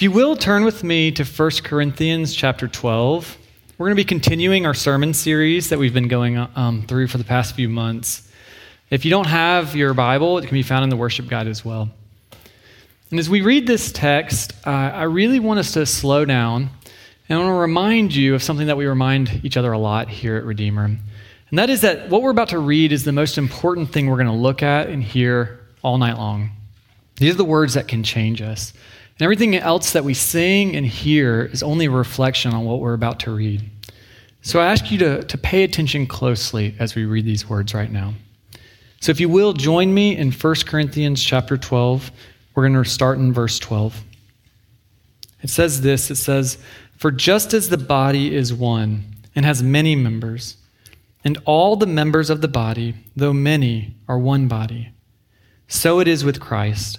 If you will turn with me to 1 Corinthians chapter 12, we're going to be continuing our sermon series that we've been going um, through for the past few months. If you don't have your Bible, it can be found in the worship guide as well. And as we read this text, uh, I really want us to slow down and I want to remind you of something that we remind each other a lot here at Redeemer. And that is that what we're about to read is the most important thing we're going to look at and hear all night long. These are the words that can change us. And everything else that we sing and hear is only a reflection on what we're about to read. So I ask you to, to pay attention closely as we read these words right now. So if you will, join me in 1 Corinthians chapter 12. We're going to start in verse 12. It says this it says, For just as the body is one and has many members, and all the members of the body, though many, are one body, so it is with Christ.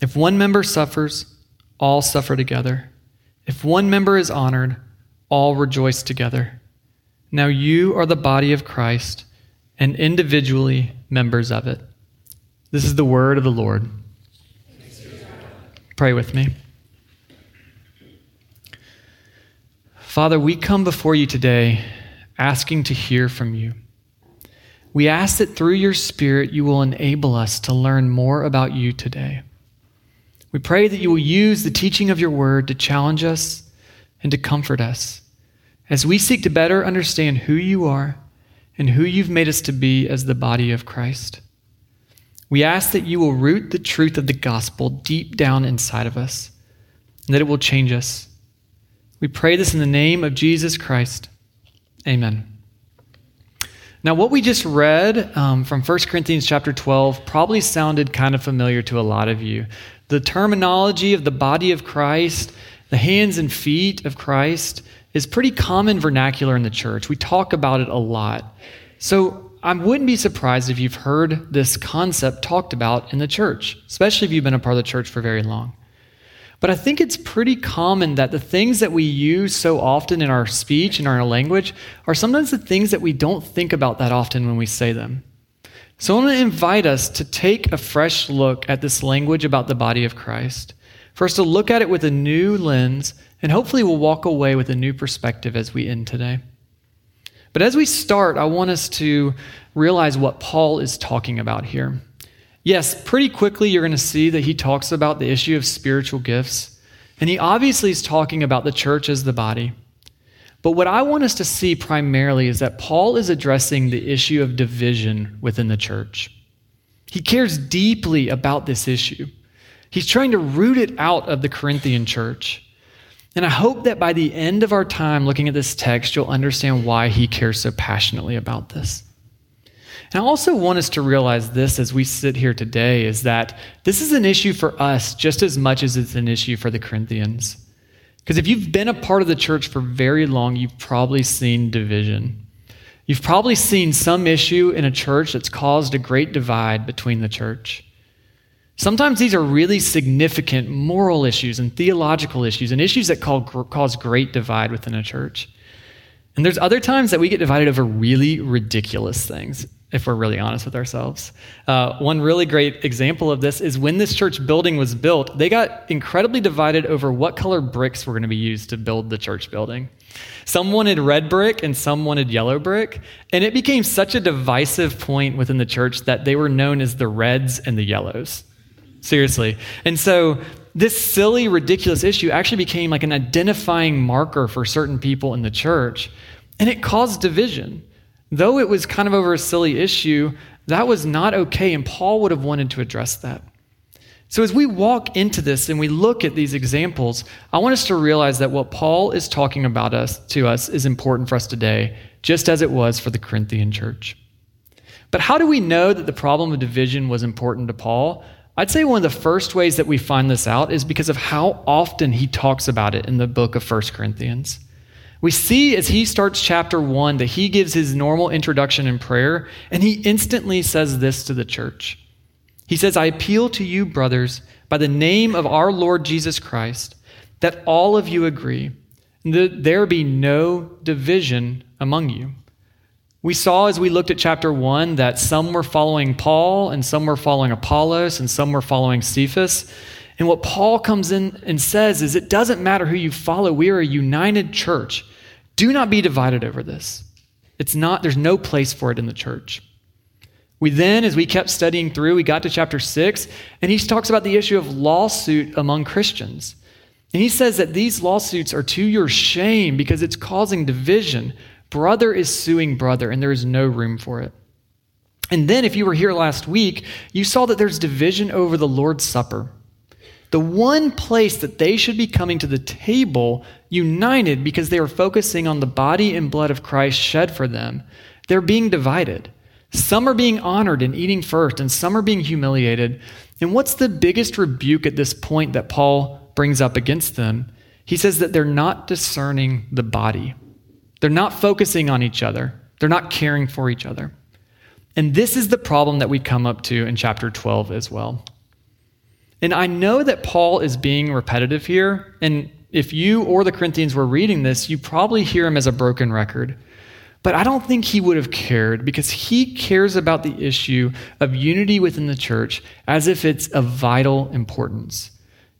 If one member suffers, all suffer together. If one member is honored, all rejoice together. Now you are the body of Christ and individually members of it. This is the word of the Lord. Pray with me. Father, we come before you today asking to hear from you. We ask that through your Spirit you will enable us to learn more about you today. We pray that you will use the teaching of your word to challenge us and to comfort us as we seek to better understand who you are and who you've made us to be as the body of Christ. We ask that you will root the truth of the gospel deep down inside of us and that it will change us. We pray this in the name of Jesus Christ. Amen. Now, what we just read um, from 1 Corinthians chapter 12 probably sounded kind of familiar to a lot of you. The terminology of the body of Christ, the hands and feet of Christ, is pretty common vernacular in the church. We talk about it a lot. So I wouldn't be surprised if you've heard this concept talked about in the church, especially if you've been a part of the church for very long. But I think it's pretty common that the things that we use so often in our speech and our language are sometimes the things that we don't think about that often when we say them. So I want to invite us to take a fresh look at this language about the body of Christ. First, to look at it with a new lens, and hopefully we'll walk away with a new perspective as we end today. But as we start, I want us to realize what Paul is talking about here. Yes, pretty quickly you're going to see that he talks about the issue of spiritual gifts, and he obviously is talking about the church as the body. But what I want us to see primarily is that Paul is addressing the issue of division within the church. He cares deeply about this issue. He's trying to root it out of the Corinthian church. And I hope that by the end of our time looking at this text, you'll understand why he cares so passionately about this. And I also want us to realize this as we sit here today is that this is an issue for us just as much as it's an issue for the Corinthians. Because if you've been a part of the church for very long, you've probably seen division. You've probably seen some issue in a church that's caused a great divide between the church. Sometimes these are really significant moral issues and theological issues and issues that cause great divide within a church. And there's other times that we get divided over really ridiculous things, if we're really honest with ourselves. Uh, one really great example of this is when this church building was built, they got incredibly divided over what color bricks were going to be used to build the church building. Some wanted red brick and some wanted yellow brick. And it became such a divisive point within the church that they were known as the reds and the yellows. Seriously. And so this silly, ridiculous issue actually became like an identifying marker for certain people in the church, and it caused division. Though it was kind of over a silly issue, that was not okay, and Paul would have wanted to address that. So, as we walk into this and we look at these examples, I want us to realize that what Paul is talking about us to us is important for us today, just as it was for the Corinthian church. But how do we know that the problem of division was important to Paul? I'd say one of the first ways that we find this out is because of how often he talks about it in the book of 1 Corinthians. We see as he starts chapter 1 that he gives his normal introduction in prayer, and he instantly says this to the church. He says, I appeal to you, brothers, by the name of our Lord Jesus Christ, that all of you agree, and that there be no division among you we saw as we looked at chapter 1 that some were following Paul, and some were following Apollos, and some were following Cephas. And what Paul comes in and says is it doesn't matter who you follow, we are a united church. Do not be divided over this. It's not, there's no place for it in the church. We then, as we kept studying through, we got to chapter 6, and he talks about the issue of lawsuit among Christians. And he says that these lawsuits are to your shame because it's causing division. Brother is suing brother, and there is no room for it. And then, if you were here last week, you saw that there's division over the Lord's Supper. The one place that they should be coming to the table united because they are focusing on the body and blood of Christ shed for them, they're being divided. Some are being honored and eating first, and some are being humiliated. And what's the biggest rebuke at this point that Paul brings up against them? He says that they're not discerning the body. They're not focusing on each other, they're not caring for each other. And this is the problem that we come up to in chapter 12 as well. And I know that Paul is being repetitive here. And if you or the Corinthians were reading this, you probably hear him as a broken record. But I don't think he would have cared because he cares about the issue of unity within the church as if it's of vital importance.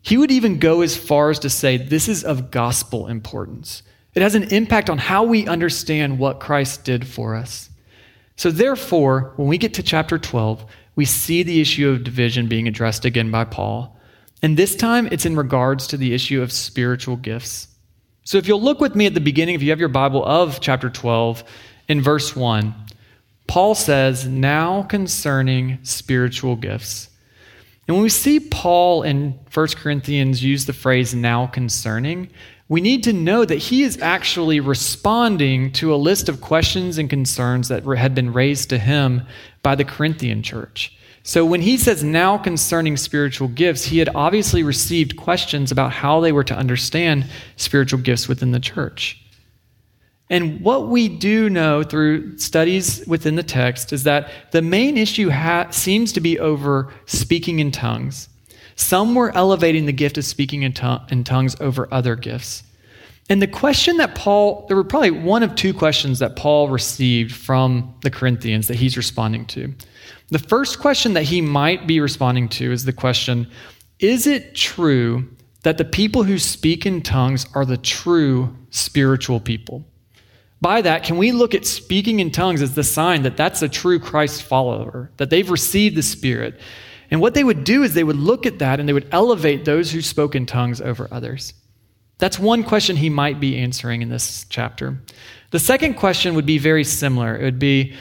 He would even go as far as to say this is of gospel importance. It has an impact on how we understand what Christ did for us. So, therefore, when we get to chapter 12, we see the issue of division being addressed again by Paul. And this time, it's in regards to the issue of spiritual gifts. So, if you'll look with me at the beginning, if you have your Bible, of chapter 12, in verse 1, Paul says, Now concerning spiritual gifts. And when we see Paul in 1 Corinthians use the phrase now concerning, we need to know that he is actually responding to a list of questions and concerns that had been raised to him by the Corinthian church. So when he says now concerning spiritual gifts, he had obviously received questions about how they were to understand spiritual gifts within the church. And what we do know through studies within the text is that the main issue ha- seems to be over speaking in tongues. Some were elevating the gift of speaking in, in tongues over other gifts. And the question that Paul, there were probably one of two questions that Paul received from the Corinthians that he's responding to. The first question that he might be responding to is the question Is it true that the people who speak in tongues are the true spiritual people? By that, can we look at speaking in tongues as the sign that that's a true Christ follower, that they've received the Spirit, and what they would do is they would look at that and they would elevate those who spoke in tongues over others. That's one question he might be answering in this chapter. The second question would be very similar. It would be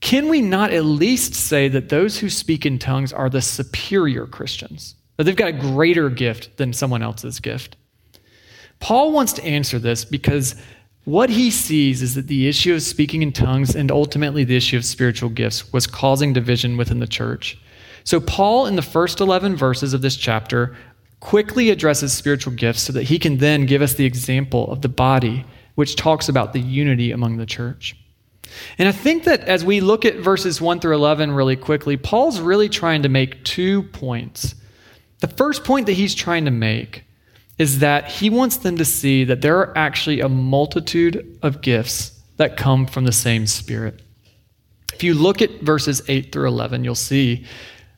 Can we not at least say that those who speak in tongues are the superior Christians? That they've got a greater gift than someone else's gift? Paul wants to answer this because what he sees is that the issue of speaking in tongues and ultimately the issue of spiritual gifts was causing division within the church. So, Paul, in the first 11 verses of this chapter, quickly addresses spiritual gifts so that he can then give us the example of the body, which talks about the unity among the church. And I think that as we look at verses 1 through 11 really quickly, Paul's really trying to make two points The first point that he's trying to make is that he wants them to see that there are actually a multitude of gifts that come from the same Spirit. If you look at verses 8 through 11, you'll see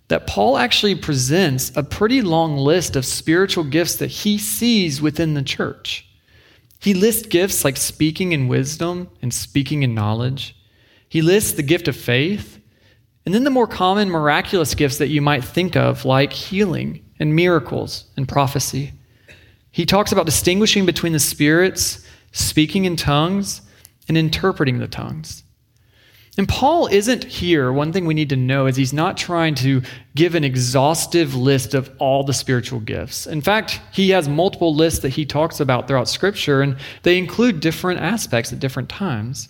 that Paul actually presents a pretty long list of spiritual gifts that he sees within the church. He lists gifts like speaking in wisdom and speaking in knowledge. He lists the gift of faith, and then the more common miraculous gifts that you might think of, like healing and miracles and prophecy. He talks about distinguishing between the spirits, speaking in tongues, and interpreting the tongues. And Paul isn't here. One thing we need to know is he's not trying to give an exhaustive list of all the spiritual gifts. In fact, he has multiple lists that he talks about throughout Scripture, and they include different aspects at different times.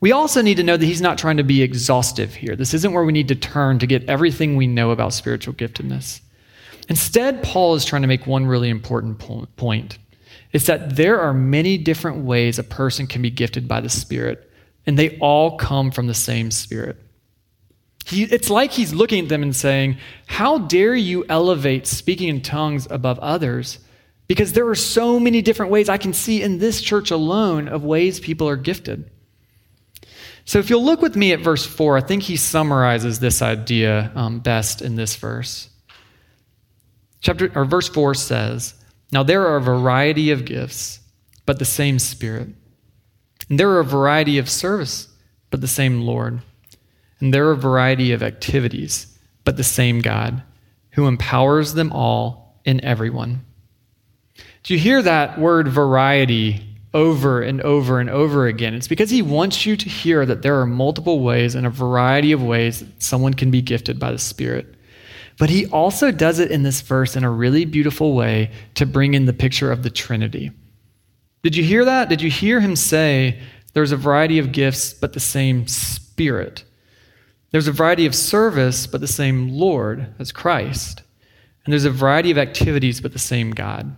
We also need to know that he's not trying to be exhaustive here. This isn't where we need to turn to get everything we know about spiritual giftedness. Instead, Paul is trying to make one really important point. It's that there are many different ways a person can be gifted by the Spirit and they all come from the same Spirit. He, it's like he's looking at them and saying, How dare you elevate speaking in tongues above others? Because there are so many different ways I can see in this church alone of ways people are gifted. So if you'll look with me at verse 4, I think he summarizes this idea um, best in this verse. Chapter, or verse 4 says, Now there are a variety of gifts, but the same Spirit. And there are a variety of service, but the same Lord. And there are a variety of activities, but the same God, who empowers them all in everyone. Do you hear that word variety over and over and over again? It's because he wants you to hear that there are multiple ways and a variety of ways that someone can be gifted by the Spirit. But he also does it in this verse in a really beautiful way to bring in the picture of the Trinity. Did you hear that? Did you hear him say, There's a variety of gifts, but the same Spirit? There's a variety of service, but the same Lord as Christ. And there's a variety of activities, but the same God.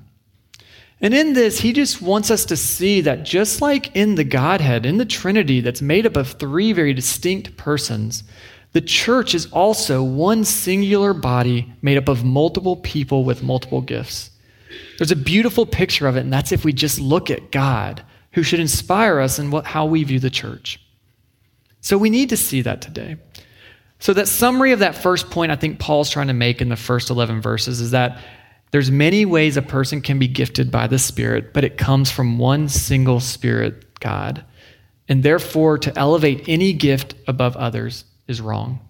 And in this, he just wants us to see that just like in the Godhead, in the Trinity that's made up of three very distinct persons, the church is also one singular body made up of multiple people with multiple gifts. There's a beautiful picture of it, and that's if we just look at God, who should inspire us in what, how we view the church. So we need to see that today. So, that summary of that first point I think Paul's trying to make in the first 11 verses is that there's many ways a person can be gifted by the Spirit, but it comes from one single Spirit, God. And therefore, to elevate any gift above others is wrong.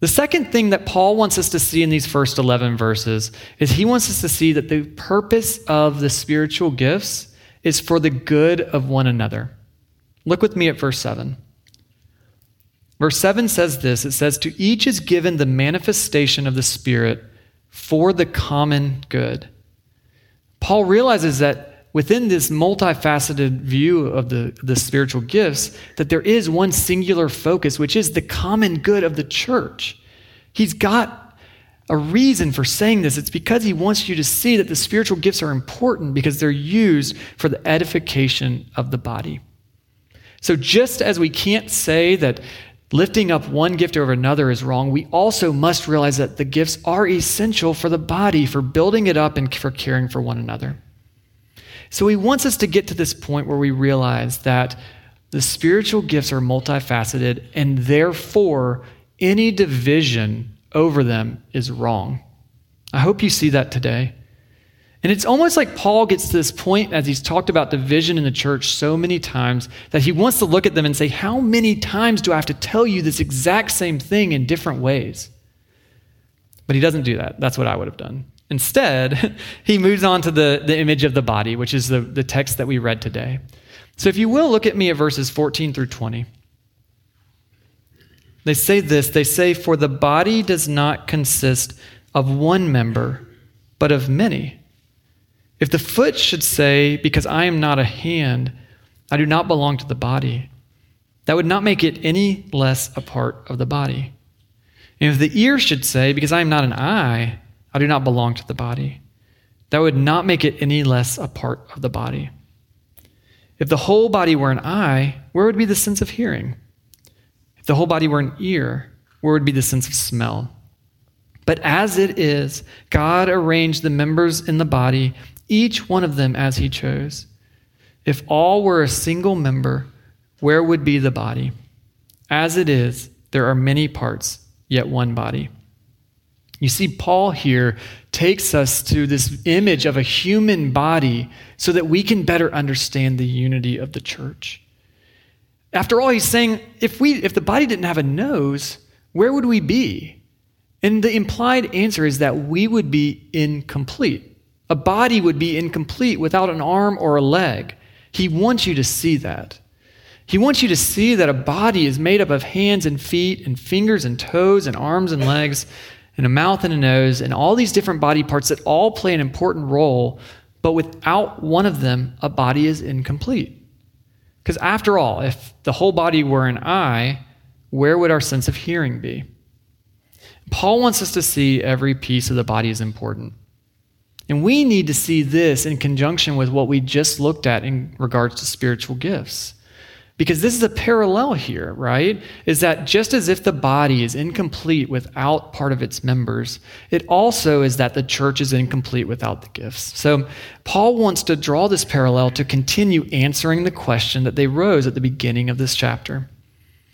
The second thing that Paul wants us to see in these first 11 verses is he wants us to see that the purpose of the spiritual gifts is for the good of one another. Look with me at verse 7. Verse 7 says this it says, To each is given the manifestation of the Spirit for the common good. Paul realizes that within this multifaceted view of the, the spiritual gifts, that there is one singular focus, which is the common good of the church. He's got a reason for saying this. It's because he wants you to see that the spiritual gifts are important because they're used for the edification of the body. So, just as we can't say that lifting up one gift over another is wrong, we also must realize that the gifts are essential for the body, for building it up, and for caring for one another. So he wants us to get to this point where we realize that the spiritual gifts are multifaceted, and therefore, any division over them is wrong. I hope you see that today. And it's almost like Paul gets to this point as he's talked about division in the church so many times that he wants to look at them and say, How many times do I have to tell you this exact same thing in different ways? But he doesn't do that. That's what I would have done. Instead, he moves on to the, the image of the body, which is the, the text that we read today. So if you will, look at me at verses 14 through 20. They say this they say, For the body does not consist of one member, but of many. If the foot should say, Because I am not a hand, I do not belong to the body, that would not make it any less a part of the body. And if the ear should say, Because I am not an eye, I do not belong to the body. That would not make it any less a part of the body. If the whole body were an eye, where would be the sense of hearing? If the whole body were an ear, where would be the sense of smell? But as it is, God arranged the members in the body, each one of them as he chose. If all were a single member, where would be the body? As it is, there are many parts, yet one body. You see, Paul here takes us to this image of a human body so that we can better understand the unity of the church. After all, he's saying if, we, if the body didn't have a nose, where would we be? And the implied answer is that we would be incomplete. A body would be incomplete without an arm or a leg. He wants you to see that. He wants you to see that a body is made up of hands and feet and fingers and toes and arms and legs and a mouth and a nose and all these different body parts that all play an important role, but without one of them, a body is incomplete. Because after all, if the whole body were an eye, where would our sense of hearing be? Paul wants us to see every piece of the body is important. And we need to see this in conjunction with what we just looked at in regards to spiritual gifts. Because this is a parallel here, right? Is that just as if the body is incomplete without part of its members, it also is that the church is incomplete without the gifts. So Paul wants to draw this parallel to continue answering the question that they rose at the beginning of this chapter.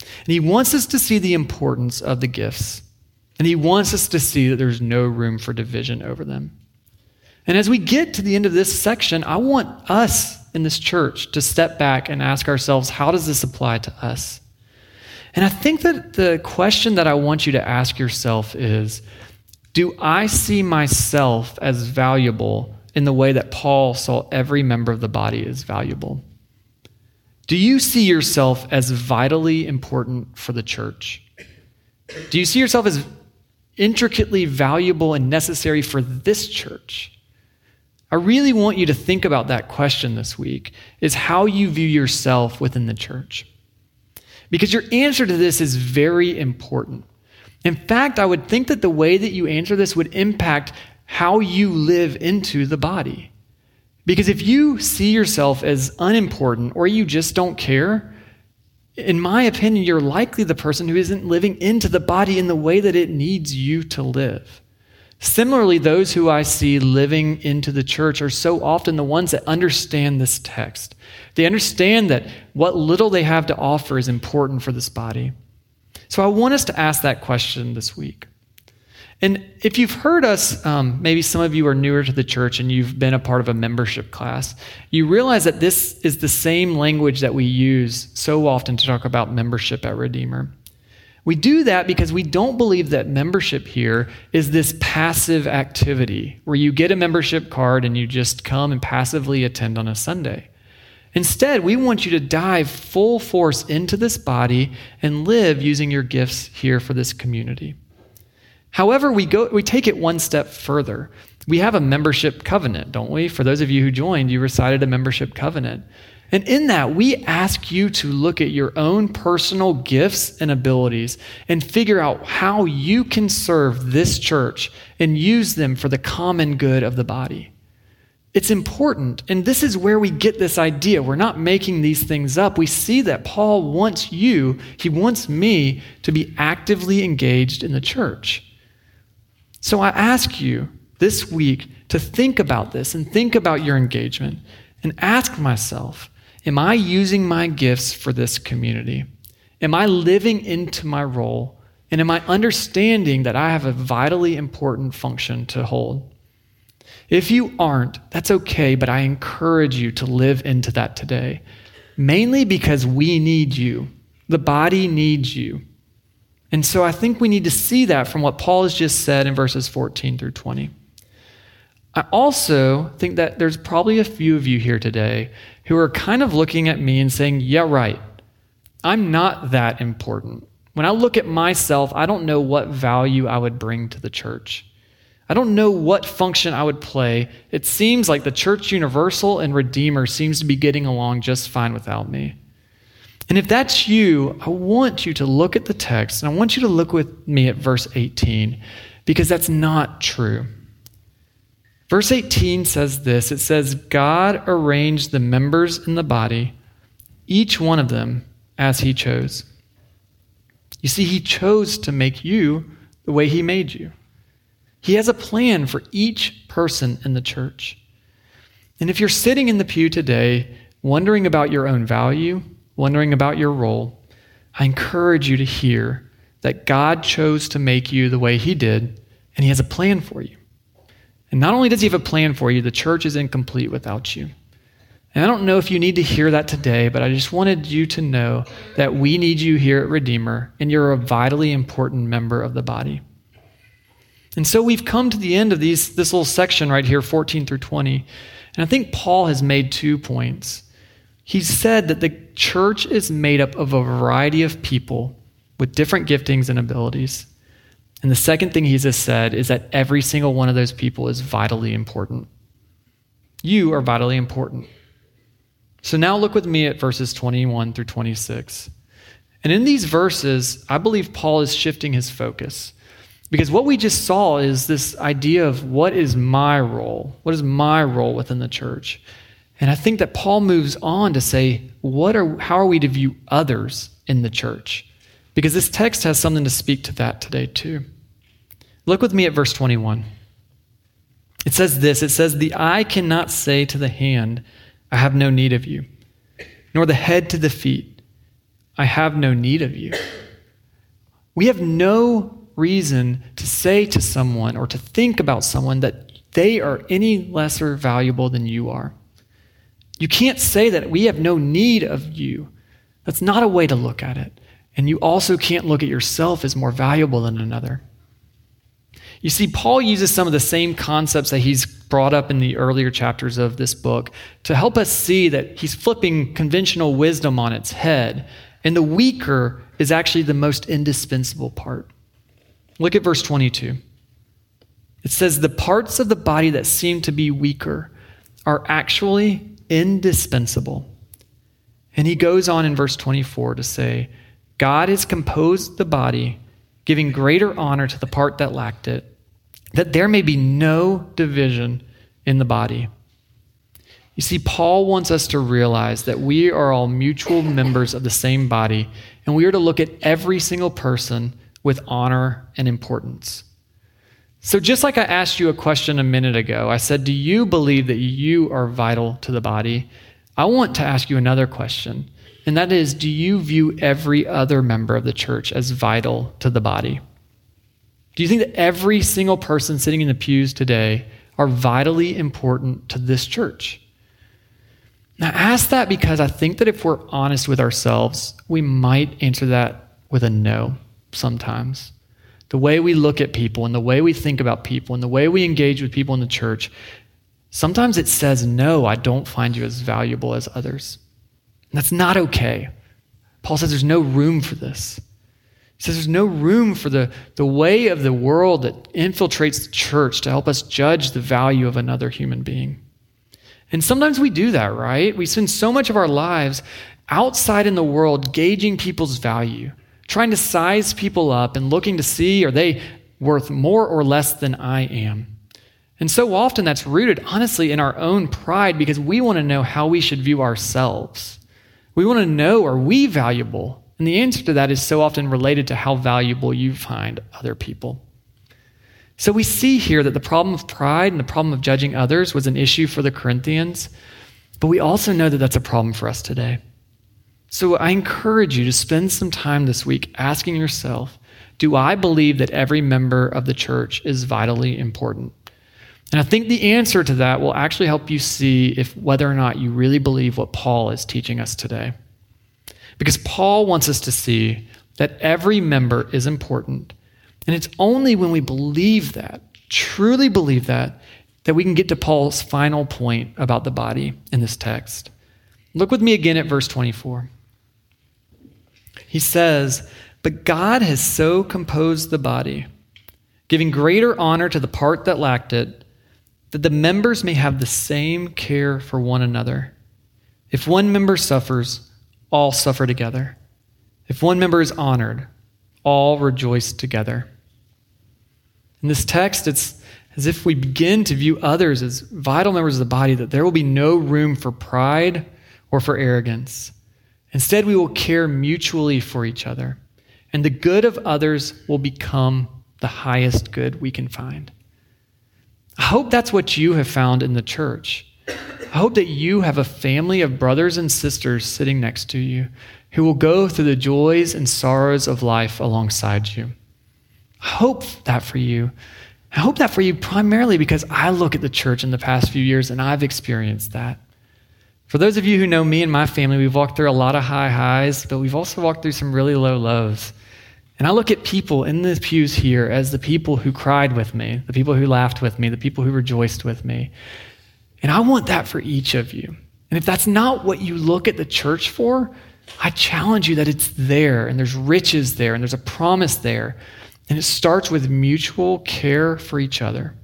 And he wants us to see the importance of the gifts. And he wants us to see that there's no room for division over them. And as we get to the end of this section, I want us in this church to step back and ask ourselves, how does this apply to us? And I think that the question that I want you to ask yourself is Do I see myself as valuable in the way that Paul saw every member of the body as valuable? Do you see yourself as vitally important for the church? Do you see yourself as intricately valuable and necessary for this church? I really want you to think about that question this week is how you view yourself within the church. Because your answer to this is very important. In fact, I would think that the way that you answer this would impact how you live into the body. Because if you see yourself as unimportant or you just don't care, in my opinion, you're likely the person who isn't living into the body in the way that it needs you to live. Similarly, those who I see living into the church are so often the ones that understand this text. They understand that what little they have to offer is important for this body. So I want us to ask that question this week. And if you've heard us, um, maybe some of you are newer to the church and you've been a part of a membership class, you realize that this is the same language that we use so often to talk about membership at Redeemer. We do that because we don't believe that membership here is this passive activity where you get a membership card and you just come and passively attend on a Sunday. Instead, we want you to dive full force into this body and live using your gifts here for this community. However, we, go, we take it one step further. We have a membership covenant, don't we? For those of you who joined, you recited a membership covenant. And in that, we ask you to look at your own personal gifts and abilities and figure out how you can serve this church and use them for the common good of the body. It's important. And this is where we get this idea. We're not making these things up. We see that Paul wants you, he wants me to be actively engaged in the church. So I ask you this week to think about this and think about your engagement and ask myself Am I using my gifts for this community? Am I living into my role? And am I understanding that I have a vitally important function to hold? If you aren't, that's okay, but I encourage you to live into that today, mainly because we need you. The body needs you. And so I think we need to see that from what Paul has just said in verses 14 through 20. I also think that there's probably a few of you here today who are kind of looking at me and saying, Yeah, right. I'm not that important. When I look at myself, I don't know what value I would bring to the church. I don't know what function I would play. It seems like the church universal and redeemer seems to be getting along just fine without me. And if that's you, I want you to look at the text and I want you to look with me at verse 18 because that's not true. Verse 18 says this it says, God arranged the members in the body, each one of them as he chose. You see, he chose to make you the way he made you. He has a plan for each person in the church. And if you're sitting in the pew today wondering about your own value, wondering about your role, I encourage you to hear that God chose to make you the way He did, and He has a plan for you. And not only does He have a plan for you, the church is incomplete without you. And I don't know if you need to hear that today, but I just wanted you to know that we need you here at Redeemer, and you're a vitally important member of the body. And so we've come to the end of these, this little section right here, 14 through 20. And I think Paul has made two points. He said that the church is made up of a variety of people with different giftings and abilities. And the second thing he just said is that every single one of those people is vitally important. You are vitally important. So now look with me at verses 21 through 26. And in these verses, I believe Paul is shifting his focus. Because what we just saw is this idea of what is my role? What is my role within the church? And I think that Paul moves on to say, what are, how are we to view others in the church? Because this text has something to speak to that today, too. Look with me at verse 21. It says this It says, The eye cannot say to the hand, I have no need of you, nor the head to the feet, I have no need of you. We have no reason to say to someone or to think about someone that they are any lesser valuable than you are. You can't say that we have no need of you. That's not a way to look at it. And you also can't look at yourself as more valuable than another. You see, Paul uses some of the same concepts that he's brought up in the earlier chapters of this book to help us see that he's flipping conventional wisdom on its head. And the weaker is actually the most indispensable part. Look at verse 22. It says, The parts of the body that seem to be weaker are actually indispensable. And he goes on in verse 24 to say, God has composed the body, giving greater honor to the part that lacked it, that there may be no division in the body. You see, Paul wants us to realize that we are all mutual members of the same body, and we are to look at every single person with honor and importance. So, just like I asked you a question a minute ago, I said, Do you believe that you are vital to the body? I want to ask you another question, and that is Do you view every other member of the church as vital to the body? Do you think that every single person sitting in the pews today are vitally important to this church? Now, ask that because I think that if we're honest with ourselves, we might answer that with a no sometimes the way we look at people and the way we think about people and the way we engage with people in the church, sometimes it says, No, I don't find you as valuable as others. And that's not okay. Paul says there's no room for this. Says there's no room for the, the way of the world that infiltrates the church to help us judge the value of another human being. And sometimes we do that, right? We spend so much of our lives outside in the world gauging people's value trying to size people up and looking to see are they worth more or less than I am. And so often that's rooted, honestly, in our own pride because we want to know how we should view ourselves. We want to know are we valuable? And the answer to that is so often related to how valuable you find other people. So we see here that the problem of pride and the problem of judging others was an issue for the Corinthians, but we also know that that's a problem for us today. So I encourage you to spend some time this week asking yourself Do I believe that every member of the church is vitally important? And I think the answer to that will actually help you see if whether or not you really believe what Paul is teaching us today. Because Paul wants us to see that every member is important. And it's only when we believe that, truly believe that, that we can get to Paul's final point about the body in this text. Look with me again at verse 24. He says, But God has so composed the body, giving greater honor to the part that lacked it, that the members may have the same care for one another. If one member suffers, all suffer together. If one member is honored, all rejoice together. In this text, it's as if we begin to view others as vital members of the body, that there will be no room for pride or for arrogance. Instead, we will care mutually for each other, and the good of others will become the highest good we can find. I hope that's what you have found in the church. I hope that you have a family of brothers and sisters sitting next to you who will go through the joys and sorrows of life alongside you. I hope that for you. I hope that for you primarily because I look at the church in the past few years and I've experienced that. For those of you who know me and my family, we've walked through a lot of high highs, but we've also walked through some really low lows. And I look at people in the pews here as the people who cried with me, the people who laughed with me, the people who rejoiced with me. And I want that for each of you. And if that's not what you look at the church for, I challenge you that it's there and there's riches there and there's a promise there. And it starts with mutual care for each other.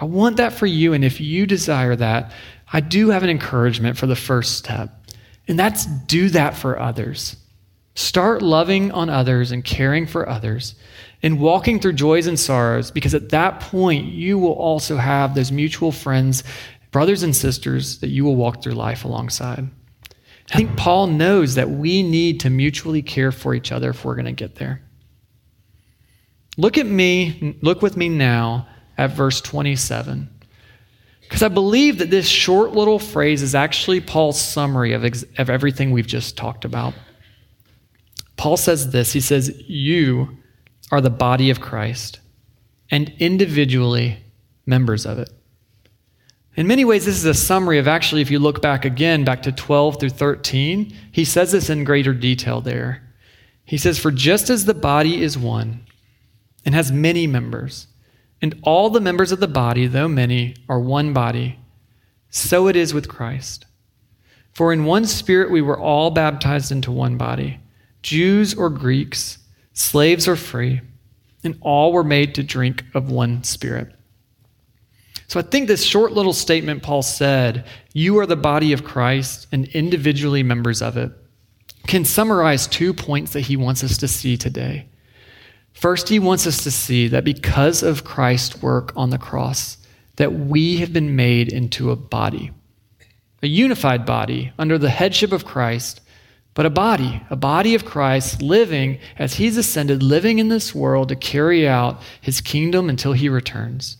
I want that for you. And if you desire that, I do have an encouragement for the first step. And that's do that for others. Start loving on others and caring for others and walking through joys and sorrows because at that point you will also have those mutual friends, brothers and sisters that you will walk through life alongside. I think Paul knows that we need to mutually care for each other if we're going to get there. Look at me, look with me now at verse 27. Because I believe that this short little phrase is actually Paul's summary of, ex- of everything we've just talked about. Paul says this He says, You are the body of Christ and individually members of it. In many ways, this is a summary of actually, if you look back again, back to 12 through 13, he says this in greater detail there. He says, For just as the body is one and has many members, and all the members of the body, though many, are one body, so it is with Christ. For in one spirit we were all baptized into one body Jews or Greeks, slaves or free, and all were made to drink of one spirit. So I think this short little statement Paul said, you are the body of Christ and individually members of it, can summarize two points that he wants us to see today. First, he wants us to see that because of Christ's work on the cross, that we have been made into a body, a unified body under the headship of Christ but a body, a body of Christ living as he's ascended, living in this world to carry out his kingdom until he returns.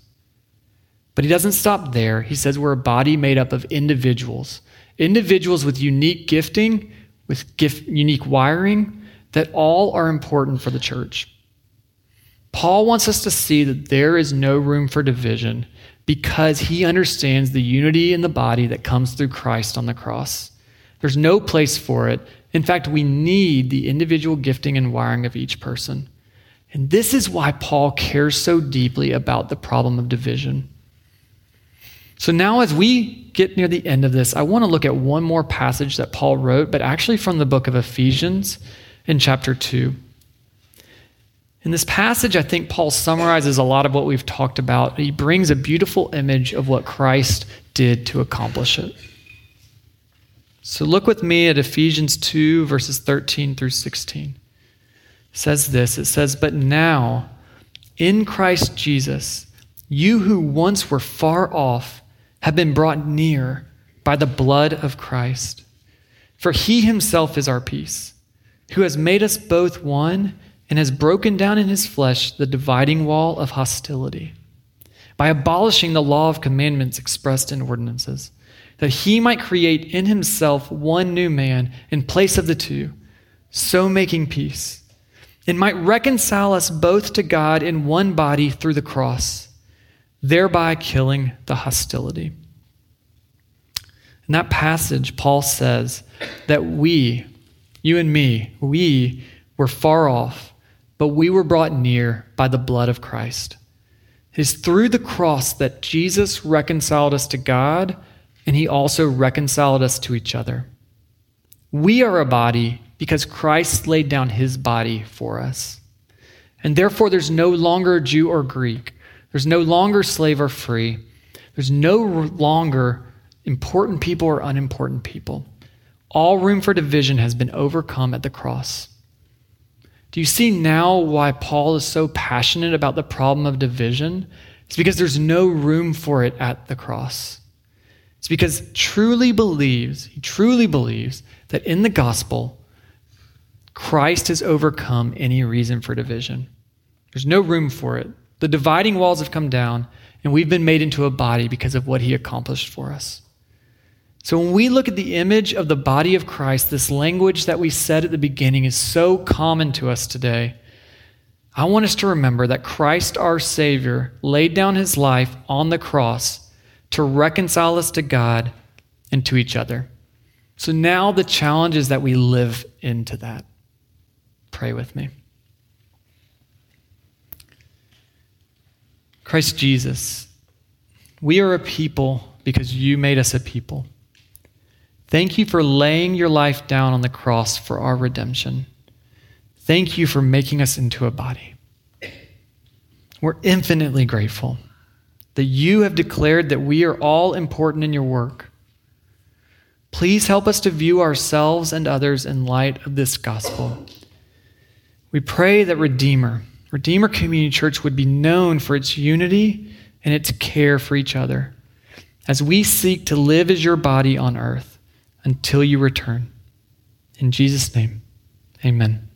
But he doesn't stop there. He says we're a body made up of individuals, individuals with unique gifting, with gift, unique wiring, that all are important for the church. Paul wants us to see that there is no room for division because he understands the unity in the body that comes through Christ on the cross. There's no place for it in fact, we need the individual gifting and wiring of each person. And this is why Paul cares so deeply about the problem of division. So now, as we get near the end of this, I want to look at one more passage that Paul wrote, but actually from the book of Ephesians in chapter 2. In this passage, I think Paul summarizes a lot of what we've talked about. He brings a beautiful image of what Christ did to accomplish it. So look with me at Ephesians 2, verses 13 through 16. It says this it says, But now, in Christ Jesus, you who once were far off have been brought near by the blood of Christ. For he himself is our peace, who has made us both one and has broken down in his flesh the dividing wall of hostility by abolishing the law of commandments expressed in ordinances that he might create in himself one new man in place of the two, so making peace, and might reconcile us both to God in one body through the cross, thereby killing the hostility. In that passage, Paul says that we, you and me, we were far off, but we were brought near by the blood of Christ. It is through the cross that Jesus reconciled us to God and he also reconciled us to each other. We are a body because Christ laid down his body for us. And therefore, there's no longer Jew or Greek. There's no longer slave or free. There's no longer important people or unimportant people. All room for division has been overcome at the cross. Do you see now why Paul is so passionate about the problem of division? It's because there's no room for it at the cross. It's because truly believes, he truly believes that in the gospel, Christ has overcome any reason for division. There's no room for it. The dividing walls have come down, and we've been made into a body because of what he accomplished for us. So when we look at the image of the body of Christ, this language that we said at the beginning is so common to us today. I want us to remember that Christ, our Savior, laid down his life on the cross to reconcile us to God and to each other. So now the challenge is that we live into that. Pray with me. Christ Jesus, we are a people because you made us a people. Thank you for laying your life down on the cross for our redemption. Thank you for making us into a body. We're infinitely grateful that you have declared that we are all important in your work. Please help us to view ourselves and others in light of this gospel. We pray that Redeemer, Redeemer Community Church would be known for its unity and its care for each other as we seek to live as your body on earth until you return. In Jesus' name, amen.